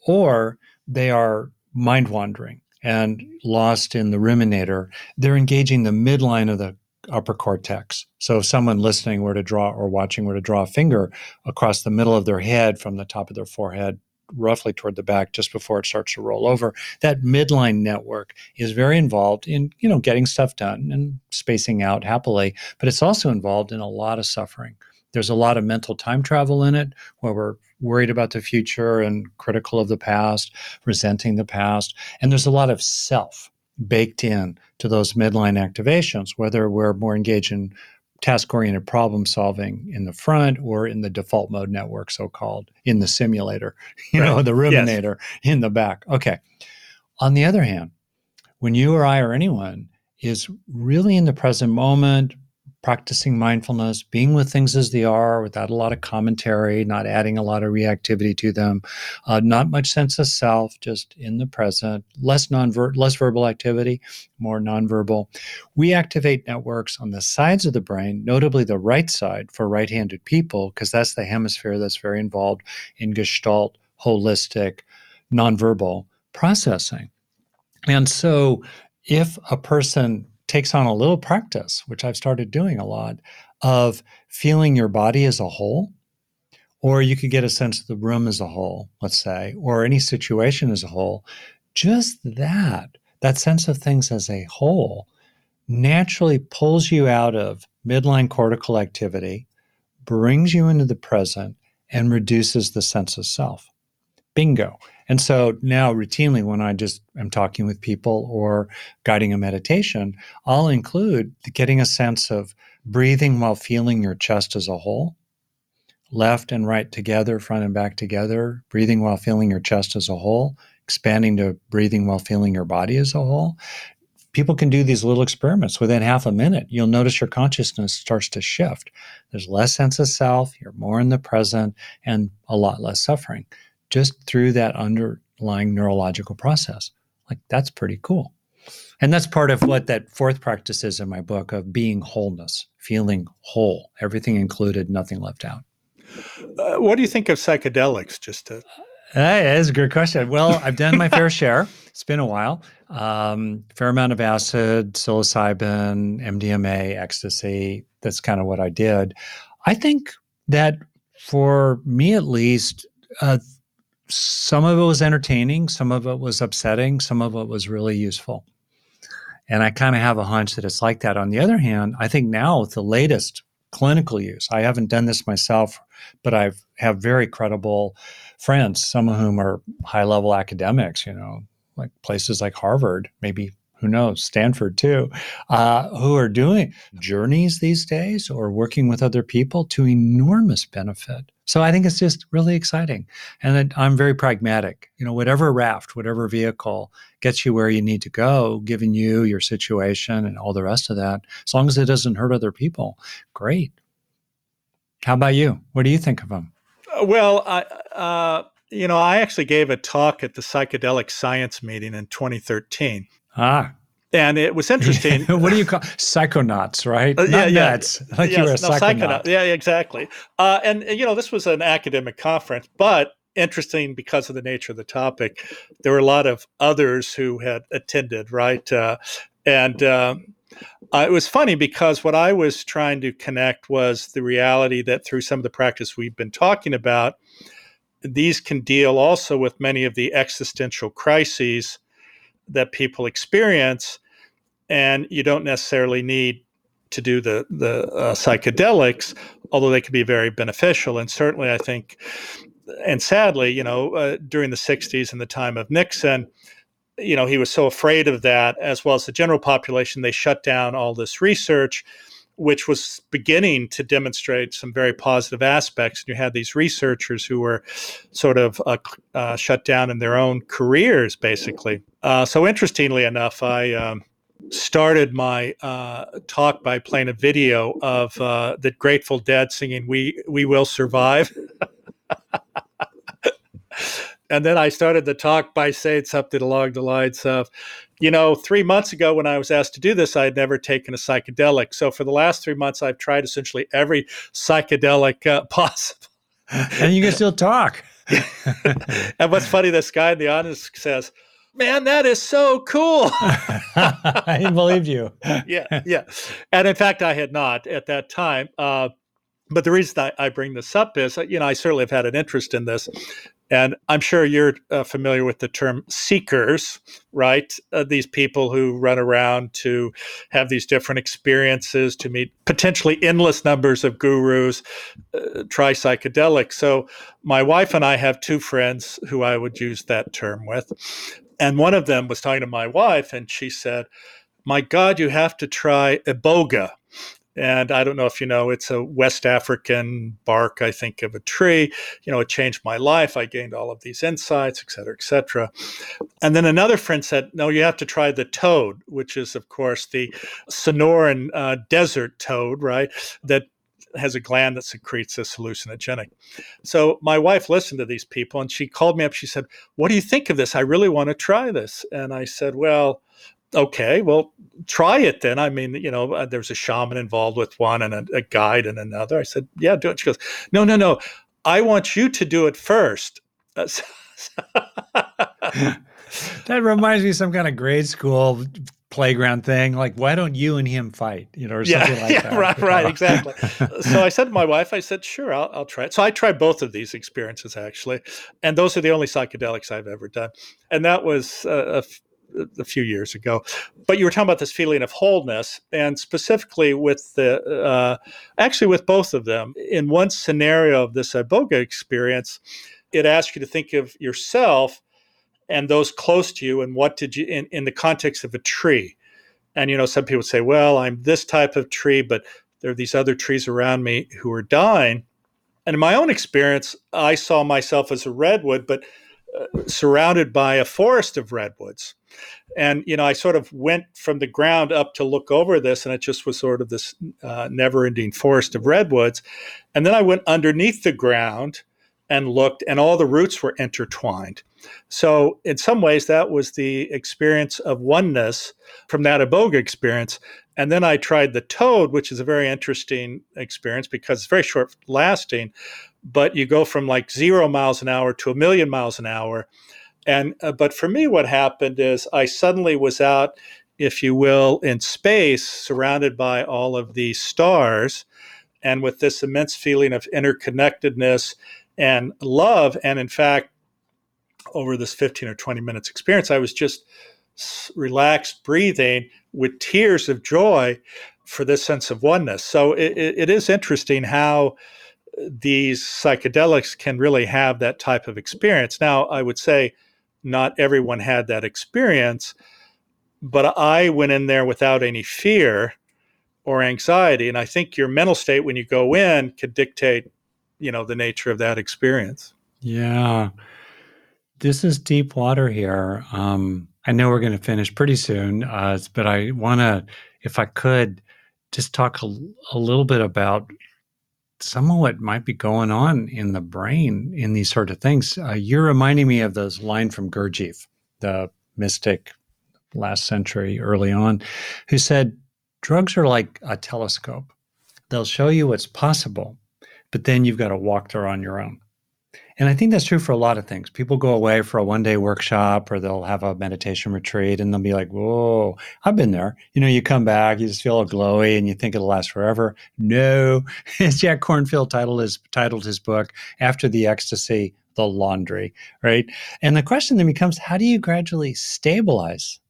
or they are mind wandering and lost in the ruminator, they're engaging the midline of the upper cortex. So if someone listening were to draw or watching were to draw a finger across the middle of their head from the top of their forehead roughly toward the back just before it starts to roll over that midline network is very involved in you know getting stuff done and spacing out happily but it's also involved in a lot of suffering. There's a lot of mental time travel in it where we're worried about the future and critical of the past resenting the past and there's a lot of self baked in to those midline activations, whether we're more engaged in task oriented problem solving in the front or in the default mode network, so called, in the simulator, you right. know, the ruminator yes. in the back. Okay. On the other hand, when you or I or anyone is really in the present moment, practicing mindfulness, being with things as they are without a lot of commentary, not adding a lot of reactivity to them, uh, not much sense of self, just in the present, less non less verbal activity, more nonverbal. We activate networks on the sides of the brain, notably the right side for right-handed people, because that's the hemisphere that's very involved in Gestalt, holistic, nonverbal processing. And so if a person takes on a little practice, which I've started doing a lot, of feeling your body as a whole. Or you could get a sense of the room as a whole, let's say, or any situation as a whole. Just that, that sense of things as a whole, naturally pulls you out of midline cortical activity, brings you into the present, and reduces the sense of self. Bingo. And so now, routinely, when I just am talking with people or guiding a meditation, I'll include getting a sense of breathing while feeling your chest as a whole, left and right together, front and back together, breathing while feeling your chest as a whole, expanding to breathing while feeling your body as a whole. People can do these little experiments within half a minute. You'll notice your consciousness starts to shift. There's less sense of self, you're more in the present, and a lot less suffering just through that underlying neurological process. Like that's pretty cool. And that's part of what that fourth practice is in my book of being wholeness, feeling whole, everything included, nothing left out. Uh, what do you think of psychedelics? Just to. Uh, that is a good question. Well, I've done my fair share. It's been a while. Um, fair amount of acid, psilocybin, MDMA, ecstasy. That's kind of what I did. I think that for me at least, uh, some of it was entertaining, some of it was upsetting, some of it was really useful. And I kind of have a hunch that it's like that. On the other hand, I think now with the latest clinical use, I haven't done this myself, but I have very credible friends, some of whom are high level academics, you know, like places like Harvard, maybe who knows, Stanford too, uh, who are doing journeys these days or working with other people to enormous benefit. So I think it's just really exciting. And I'm very pragmatic. You know, whatever raft, whatever vehicle gets you where you need to go, given you, your situation, and all the rest of that, as long as it doesn't hurt other people, great. How about you? What do you think of them? Well, I, uh, you know, I actually gave a talk at the psychedelic science meeting in 2013. Ah, and it was interesting. what do you call psychonauts, right? Uh, yeah, yeah, nuts, like yes, you were a no, psychonaut. Yeah, exactly. Uh, and you know, this was an academic conference, but interesting because of the nature of the topic. There were a lot of others who had attended, right? Uh, and um, uh, it was funny because what I was trying to connect was the reality that through some of the practice we've been talking about, these can deal also with many of the existential crises that people experience and you don't necessarily need to do the the uh, psychedelics, although they can be very beneficial. And certainly, I think, and sadly, you know, uh, during the '60s and the time of Nixon, you know, he was so afraid of that, as well as the general population, they shut down all this research. Which was beginning to demonstrate some very positive aspects. And you had these researchers who were sort of uh, uh shut down in their own careers, basically. Uh, so, interestingly enough, I um, started my uh, talk by playing a video of uh, the Grateful Dead singing "We We Will Survive," and then I started the talk by saying something along the lines of, "You know, three months ago when I was asked to do this, I had never taken a psychedelic. So for the last three months, I've tried essentially every psychedelic uh, possible." and you can still talk. and what's funny, this guy in the audience says man, that is so cool. he believed you. yeah, yeah. And in fact, I had not at that time. Uh, but the reason I, I, bring this up is, you know, I certainly have had an interest in this. And I'm sure you're uh, familiar with the term seekers, right? Uh, these people who run around to have these different experiences, to meet potentially endless numbers of gurus, uh, try psychedelics. So, my wife and I have two friends who I would use that term with. And one of them was talking to my wife, and she said, My God, you have to try iboga. And I don't know if you know, it's a West African bark, I think, of a tree. You know, it changed my life. I gained all of these insights, et cetera, et cetera. And then another friend said, No, you have to try the toad, which is, of course, the Sonoran uh, desert toad, right? That has a gland that secretes this hallucinogenic. So my wife listened to these people and she called me up. She said, What do you think of this? I really want to try this. And I said, Well, okay, well, try it then. I mean, you know, uh, there's a shaman involved with one and a, a guide and another. I said, Yeah, do it. She goes, No, no, no. I want you to do it first. that reminds me of some kind of grade school playground thing like why don't you and him fight you know or yeah, something like yeah, that right right exactly so i said to my wife i said sure I'll, I'll try it so i tried both of these experiences actually and those are the only psychedelics i've ever done and that was a, a few years ago but you were talking about this feeling of wholeness and specifically with the uh, actually with both of them. In one scenario of this iboga experience it asks you to think of yourself and those close to you and what did you in, in the context of a tree. And you know some people say well i'm this type of tree but there are these other trees around me who are dying. And in my own experience i saw myself as a redwood but uh, surrounded by a forest of redwoods and you know i sort of went from the ground up to look over this and it just was sort of this uh, never ending forest of redwoods and then i went underneath the ground and looked, and all the roots were intertwined. So, in some ways, that was the experience of oneness from that iboga experience. And then I tried the toad, which is a very interesting experience because it's very short lasting, but you go from like zero miles an hour to a million miles an hour. And uh, but for me, what happened is I suddenly was out, if you will, in space, surrounded by all of these stars, and with this immense feeling of interconnectedness and love. And in fact, over this 15 or 20 minutes experience, I was just relaxed, breathing with tears of joy for this sense of oneness. So it, it is interesting how these psychedelics can really have that type of experience. Now, I would say not everyone had that experience, but I went in there without any fear or anxiety. And I think your mental state when you go in could dictate, you know, the nature of that experience. Yeah. This is deep water here. Um, I know we're going to finish pretty soon, uh, but I want to, if I could, just talk a, a little bit about some of what might be going on in the brain in these sort of things. Uh, you're reminding me of this line from Gurdjieff, the mystic last century, early on, who said, Drugs are like a telescope. They'll show you what's possible, but then you've got to walk there on your own. And I think that's true for a lot of things. People go away for a one day workshop or they'll have a meditation retreat and they'll be like, whoa, I've been there. You know, you come back, you just feel all glowy and you think it'll last forever. No. As Jack Kornfield titled his, titled his book, After the Ecstasy, The Laundry, right? And the question then becomes how do you gradually stabilize?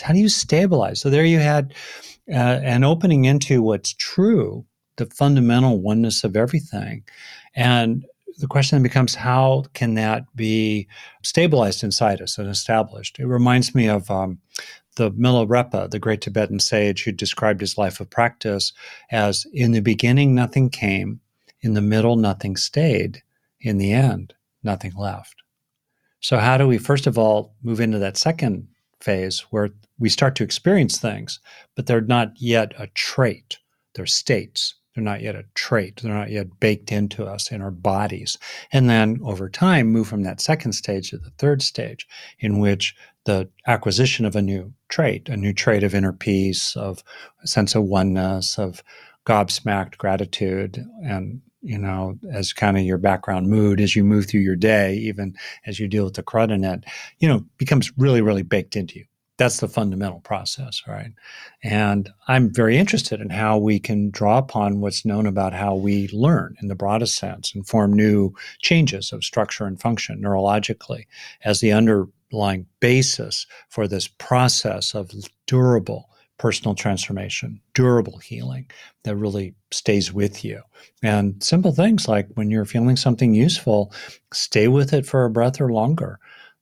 How do you stabilize? So there you had uh, an opening into what's true, the fundamental oneness of everything. And the question then becomes how can that be stabilized inside us and established? It reminds me of um, the Milarepa, the great Tibetan sage who described his life of practice as in the beginning, nothing came, in the middle, nothing stayed, in the end, nothing left. So, how do we, first of all, move into that second phase where we start to experience things, but they're not yet a trait, they're states? They're not yet a trait. They're not yet baked into us in our bodies. And then over time, move from that second stage to the third stage, in which the acquisition of a new trait, a new trait of inner peace, of sense of oneness, of gobsmacked gratitude, and you know, as kind of your background mood as you move through your day, even as you deal with the crud in it, you know, becomes really, really baked into you that's the fundamental process, right? And I'm very interested in how we can draw upon what's known about how we learn in the broadest sense and form new changes of structure and function neurologically as the underlying basis for this process of durable personal transformation, durable healing that really stays with you. And simple things like when you're feeling something useful, stay with it for a breath or longer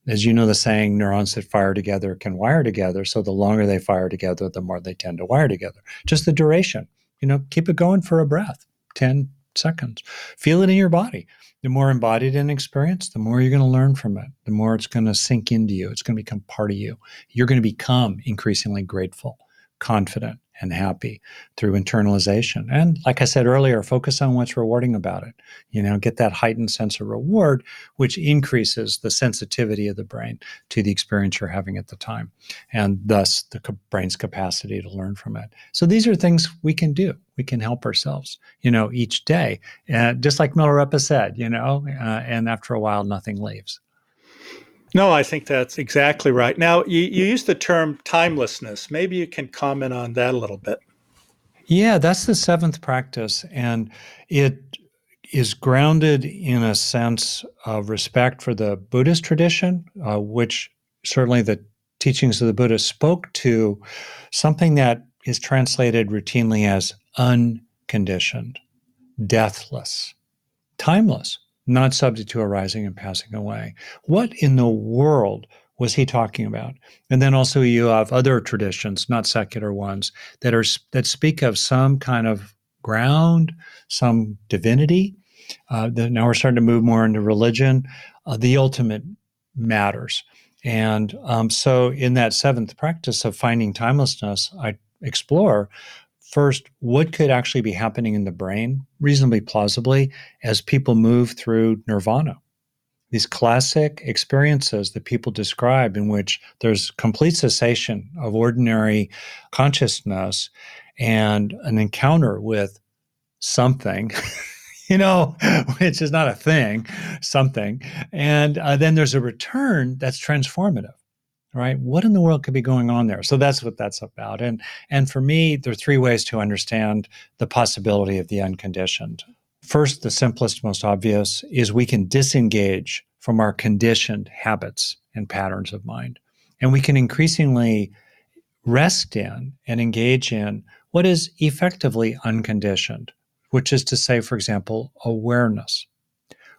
as you know, the saying, neurons that fire together can wire together. So the longer they fire together, the more they tend to wire together. Just the duration, you know, keep it going for a breath, 10 seconds. Feel it in your body. The more embodied and experienced, the more you're going to learn from it, the more it's going to sink into you. It's going to become part of you. You're going to become increasingly grateful, confident, and happy through internalization. And like I said earlier, focus on what's rewarding about it. You know, get that heightened sense of reward, which increases the sensitivity of the brain to the experience you're having at the time, and thus the brain's capacity to learn from it. So these are things we can do. We can help ourselves, you know, each day. Uh, just like Milarepa said, you know, uh, and after a while, nothing leaves. No, I think that's exactly right. Now, you, you use the term timelessness. Maybe you can comment on that a little bit. Yeah, that's the seventh practice. And it is grounded in a sense of respect for the Buddhist tradition, uh, which certainly the teachings of the Buddha spoke to something that is translated routinely as unconditioned, deathless, timeless not subject to arising and passing away. What in the world was he talking about? And then also you have other traditions, not secular ones, that are that speak of some kind of ground, some divinity. Uh, now we're starting to move more into religion. Uh, the ultimate matters. And um, so, in that seventh practice of finding timelessness, I explore First, what could actually be happening in the brain, reasonably plausibly, as people move through nirvana? These classic experiences that people describe, in which there's complete cessation of ordinary consciousness and an encounter with something. you know, which is not a thing, something. And uh, then there's a return that's transformative right? What in the world could be going on there? So that's what that's about. And and for me there are three ways to understand the possibility of the unconditioned. First the simplest most obvious is we can disengage from our conditioned habits and patterns of mind. And we can increasingly rest in and engage in what is effectively unconditioned which is to say for example awareness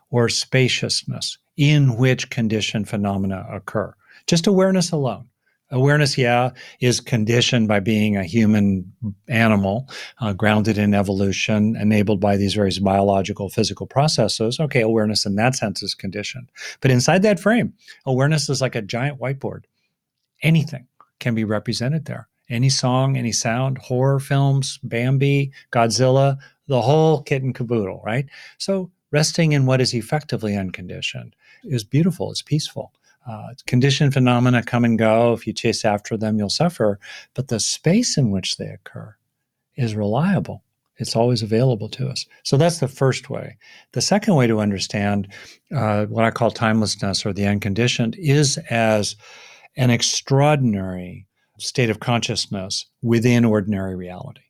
or spaciousness in which conditioned phenomena occur just awareness alone Awareness, yeah, is conditioned by being a human animal, uh, grounded in evolution, enabled by these various biological, physical processes. Okay, awareness in that sense is conditioned. But inside that frame, awareness is like a giant whiteboard. Anything can be represented there. Any song, any sound, horror films, Bambi, Godzilla, the whole kit and caboodle, right? So resting in what is effectively unconditioned is beautiful, it's peaceful. Uh, conditioned phenomena come and go. If you chase after them, you'll suffer. But the space in which they occur is reliable. It's always available to us. So that's the first way. The second way to understand uh, what I call timelessness or the unconditioned is as an extraordinary state of consciousness within ordinary reality.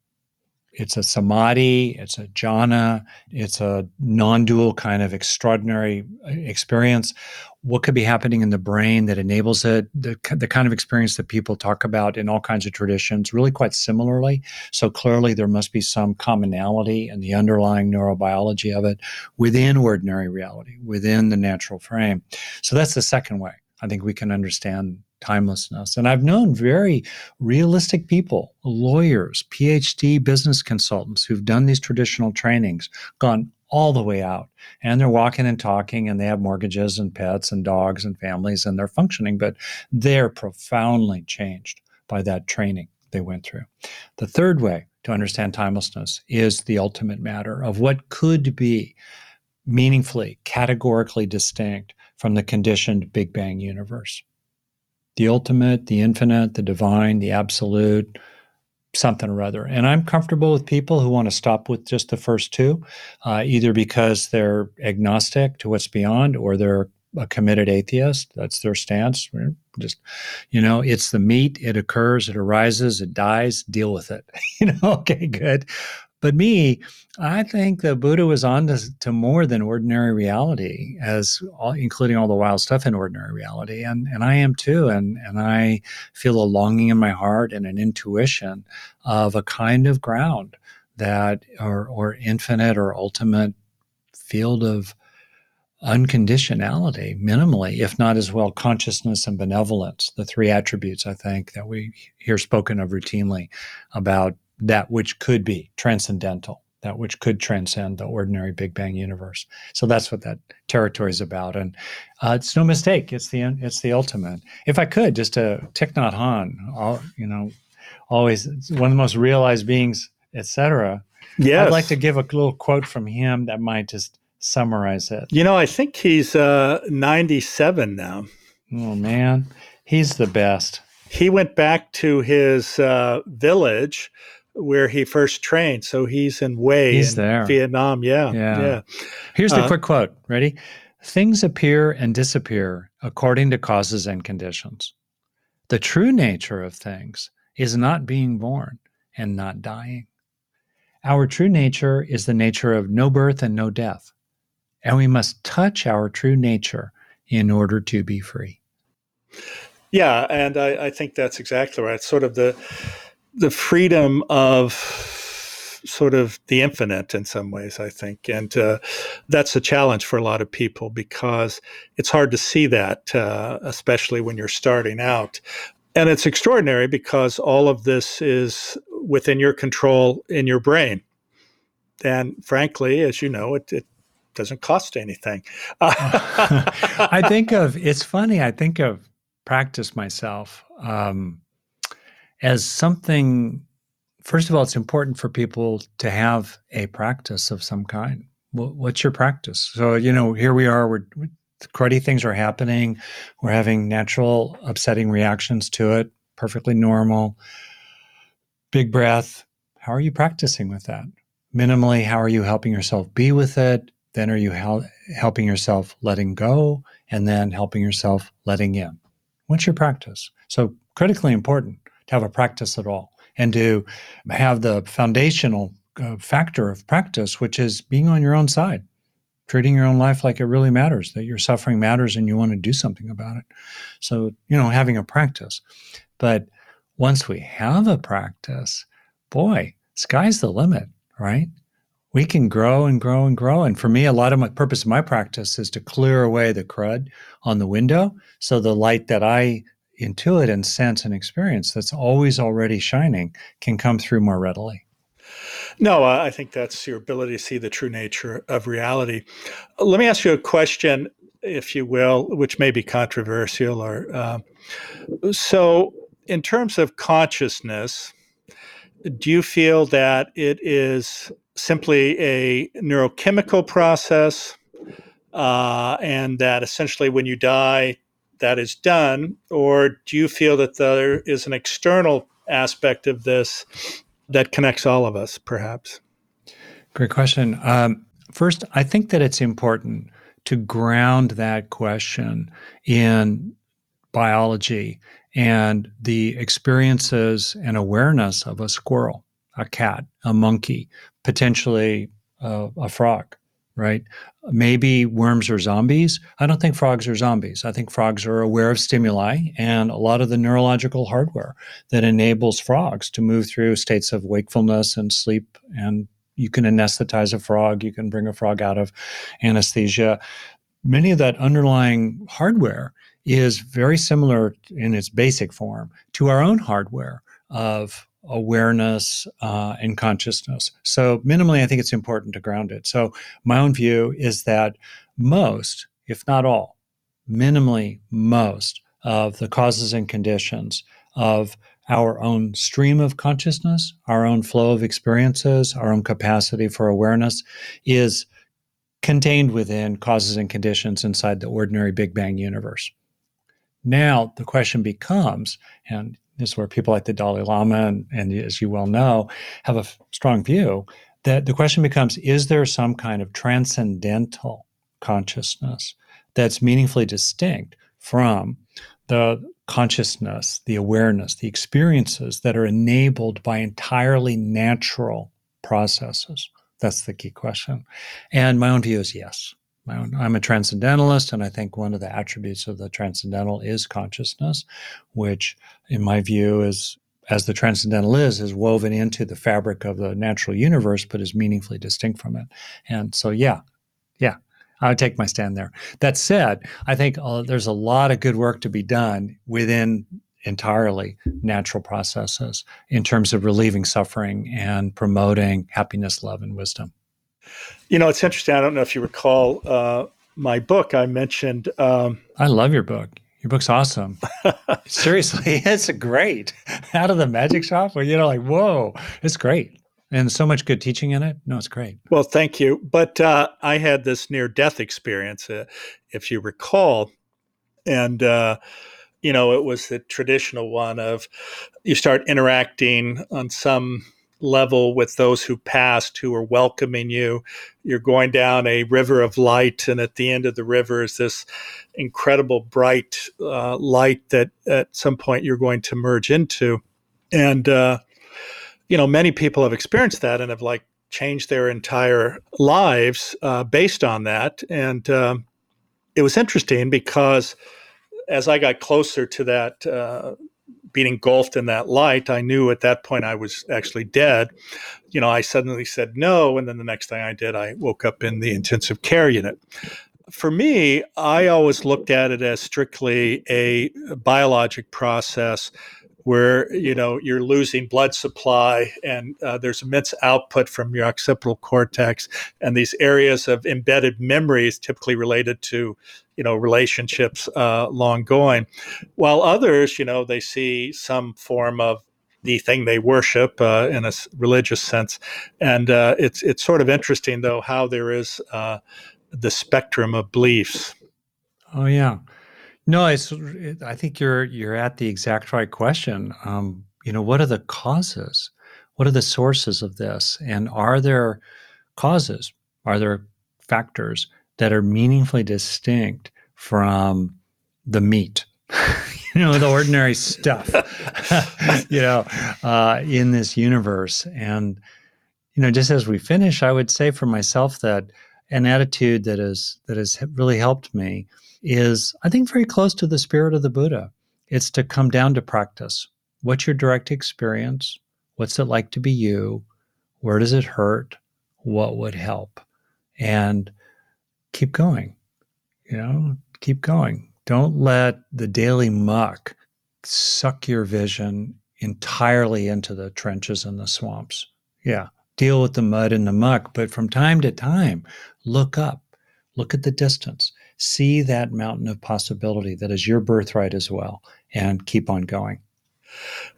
It's a samadhi, it's a jhana, it's a non dual kind of extraordinary uh, experience. What could be happening in the brain that enables it? The, the kind of experience that people talk about in all kinds of traditions, really quite similarly. So clearly, there must be some commonality in the underlying neurobiology of it within ordinary reality, within the natural frame. So that's the second way I think we can understand timelessness. And I've known very realistic people, lawyers, PhD business consultants who've done these traditional trainings, gone all the way out. And they're walking and talking, and they have mortgages and pets and dogs and families, and they're functioning, but they're profoundly changed by that training they went through. The third way to understand timelessness is the ultimate matter of what could be meaningfully, categorically distinct from the conditioned Big Bang universe the ultimate, the infinite, the divine, the absolute, something or other. And I'm comfortable with people who want to stop with just the first two, uh, either because they're agnostic to what's beyond or they're a committed atheist. That's their stance. Just, you know, it's the meat, it occurs, it arises, it dies, deal with it. you know, okay, good. But me, I think the Buddha was on to, to more than ordinary reality, as all, including all the wild stuff in ordinary reality, and and I am too, and and I feel a longing in my heart and an intuition of a kind of ground that, or or infinite or ultimate field of unconditionality minimally if not as well consciousness and benevolence the three attributes i think that we hear spoken of routinely about that which could be transcendental, that which could transcend the ordinary Big Bang universe. So that's what that territory is about, and uh, it's no mistake. It's the it's the ultimate. If I could, just to Thich Nhat Hanh, all, you know, always one of the most realized beings, etc. Yeah, I'd like to give a little quote from him that might just summarize it. You know, I think he's uh, 97 now. Oh man, he's the best. He went back to his uh, village where he first trained. So he's in Hue he's in there. Vietnam. Yeah. Yeah. yeah. Here's the uh, quick quote. Ready? Things appear and disappear according to causes and conditions. The true nature of things is not being born and not dying. Our true nature is the nature of no birth and no death. And we must touch our true nature in order to be free. Yeah, and I, I think that's exactly right. Sort of the the freedom of sort of the infinite in some ways, I think. And uh, that's a challenge for a lot of people because it's hard to see that, uh, especially when you're starting out. And it's extraordinary because all of this is within your control in your brain. And frankly, as you know, it, it doesn't cost anything. I think of, it's funny, I think of practice myself. Um, as something first of all it's important for people to have a practice of some kind. What's your practice? So you know here we are we're, cruddy things are happening. We're having natural upsetting reactions to it perfectly normal. Big breath. How are you practicing with that? Minimally how are you helping yourself be with it? Then are you hel- helping yourself letting go and then helping yourself letting in. What's your practice? So critically important to have a practice at all and to have the foundational uh, factor of practice, which is being on your own side, treating your own life like it really matters, that your suffering matters and you want to do something about it. So, you know, having a practice. But once we have a practice, boy, sky's the limit, right? We can grow and grow and grow. And for me, a lot of my purpose of my practice is to clear away the crud on the window so the light that I intuit and sense and experience that's always already shining can come through more readily. No, I think that's your ability to see the true nature of reality. Let me ask you a question, if you will, which may be controversial. Or uh, so, in terms of consciousness, do you feel that it is simply a neurochemical process, uh, and that essentially when you die, that is done, or do you feel that there is an external aspect of this that connects all of us, perhaps? Great question. Um, first, I think that it's important to ground that question in biology and the experiences and awareness of a squirrel, a cat, a monkey, potentially uh, a frog, right? Maybe worms are zombies. I don't think frogs are zombies. I think frogs are aware of stimuli and a lot of the neurological hardware that enables frogs to move through states of wakefulness and sleep. And you can anesthetize a frog, you can bring a frog out of anesthesia. Many of that underlying hardware is very similar in its basic form to our own hardware of awareness uh, and consciousness. So, minimally, I think it's important to ground it. So, my own view is that most, if not all, minimally most of the causes and conditions of our own stream of consciousness, our own flow of experiences, our own capacity for awareness is contained within causes and conditions inside the ordinary Big Bang universe. Now, the question becomes, and is where people like the Dalai Lama and, and as you well know, have a f- strong view that the question becomes is there some kind of transcendental consciousness that's meaningfully distinct from the consciousness, the awareness, the experiences that are enabled by entirely natural processes? That's the key question. And my own view is yes. I'm a transcendentalist, and I think one of the attributes of the transcendental is consciousness, which, in my view, is as the transcendental is, is woven into the fabric of the natural universe, but is meaningfully distinct from it. And so, yeah, yeah, I would take my stand there. That said, I think uh, there's a lot of good work to be done within entirely natural processes in terms of relieving suffering and promoting happiness, love, and wisdom. You know, it's interesting. I don't know if you recall uh, my book. I mentioned. Um, I love your book. Your book's awesome. Seriously, it's great. Out of the magic shop, where you know, like, whoa, it's great. And so much good teaching in it. No, it's great. Well, thank you. But uh, I had this near death experience, uh, if you recall. And, uh, you know, it was the traditional one of you start interacting on some level with those who passed who are welcoming you. You're going down a river of light, and at the end of the river is this incredible bright uh, light that at some point you're going to merge into. And, uh, you know, many people have experienced that and have like changed their entire lives uh, based on that. And um, it was interesting because as I got closer to that uh, being engulfed in that light, I knew at that point I was actually dead. You know, I suddenly said no. And then the next thing I did, I woke up in the intensive care unit. For me, I always looked at it as strictly a biologic process where you know you're losing blood supply and uh, there's immense output from your occipital cortex and these areas of embedded memories typically related to you know relationships uh, long going while others you know they see some form of the thing they worship uh, in a religious sense and uh, it's it's sort of interesting though how there is uh, the spectrum of beliefs oh yeah no, it's, I think you're you're at the exact right question. Um, you know, what are the causes? What are the sources of this? And are there causes? Are there factors that are meaningfully distinct from the meat? you know, the ordinary stuff. you know, uh, in this universe, and you know, just as we finish, I would say for myself that an attitude that is that has really helped me is, I think, very close to the spirit of the Buddha. It's to come down to practice. What's your direct experience? What's it like to be you? Where does it hurt? What would help? And keep going. You know, keep going. Don't let the daily muck suck your vision entirely into the trenches and the swamps. Yeah, deal with the mud and the muck, but from time to time, look up, look at the distance, see that mountain of possibility that is your birthright as well, and keep on going.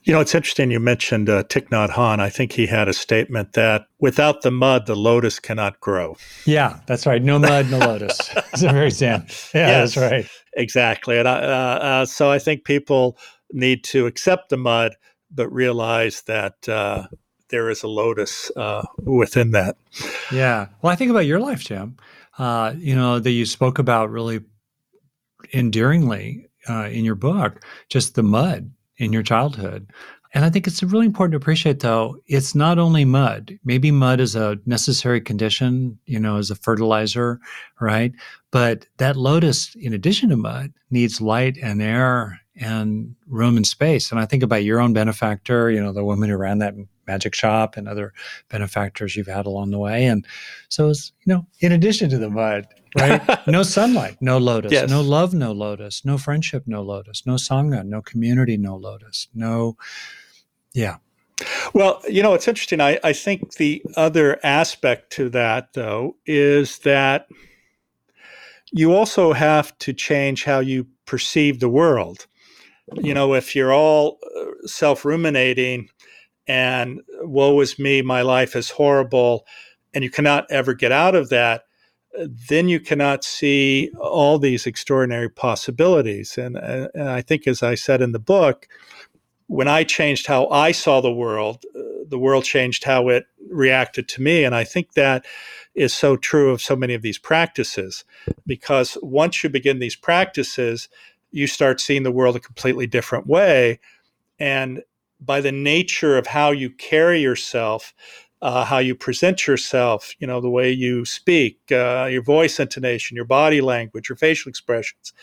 You know, it's interesting you mentioned uh, Thich Nhat Hanh. I think he had a statement that without the mud, the lotus cannot grow. Yeah, that's right. No mud, no lotus. It's a very Zen. Yeah, yes, that's right. Exactly. And I, uh, uh, so I think people need to accept the mud, but realize that uh, there is a lotus uh, within that. Yeah. Well, I think about your life, Jim. Uh, you know, that you spoke about really endearingly in your book, just the mud in your childhood. And I think it's really important to appreciate, though, it's not only mud. Maybe mud is a necessary condition, you know, as a fertilizer, right? But that lotus, in addition to mud, needs light and air and room and space. And I think about your own benefactor, you know, the woman who ran that magic shop and other benefactors you've had along the way. And so it's, you know, in addition to the mud, right? no sunlight, no lotus. Yes. No love, no lotus. No friendship, no lotus. No sangha, no community, no lotus. No, yeah. Well, you know, it's interesting. I, I think the other aspect to that, though, is that you also have to change how you perceive the world. You know, if you're all uh, self ruminating and woe is me, my life is horrible, and you cannot ever get out of that, then you cannot see all these extraordinary possibilities. And, uh, and I think, as I said in the book, when I changed how I saw the world, uh, the world changed how it reacted to me. And I think that is so true of so many of these practices, because once you begin these practices, you start seeing the world a completely different way. And by the nature of how you carry yourself, uh, how you present yourself, you know, the way you speak, uh, your voice intonation, your body language, your facial expressions.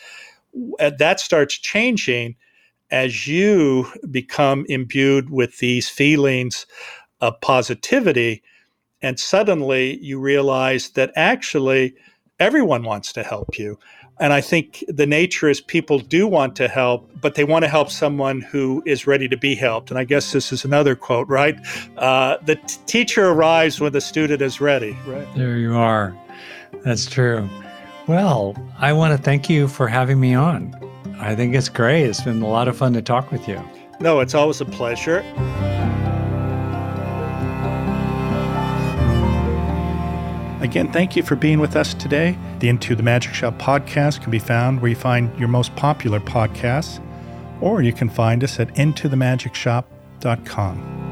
That starts changing as you become imbued with these feelings of positivity. And suddenly you realize that actually everyone wants to help you. And I think the nature is people do want to help, but they want to help someone who is ready to be helped. And I guess this is another quote, right? Uh, the t- teacher arrives when the student is ready, right? There you are. That's true. Well, I want to thank you for having me on. I think it's great. It's been a lot of fun to talk with you. No, it's always a pleasure. Again, thank you for being with us today. The Into the Magic Shop podcast can be found where you find your most popular podcasts, or you can find us at intothemagicshop.com.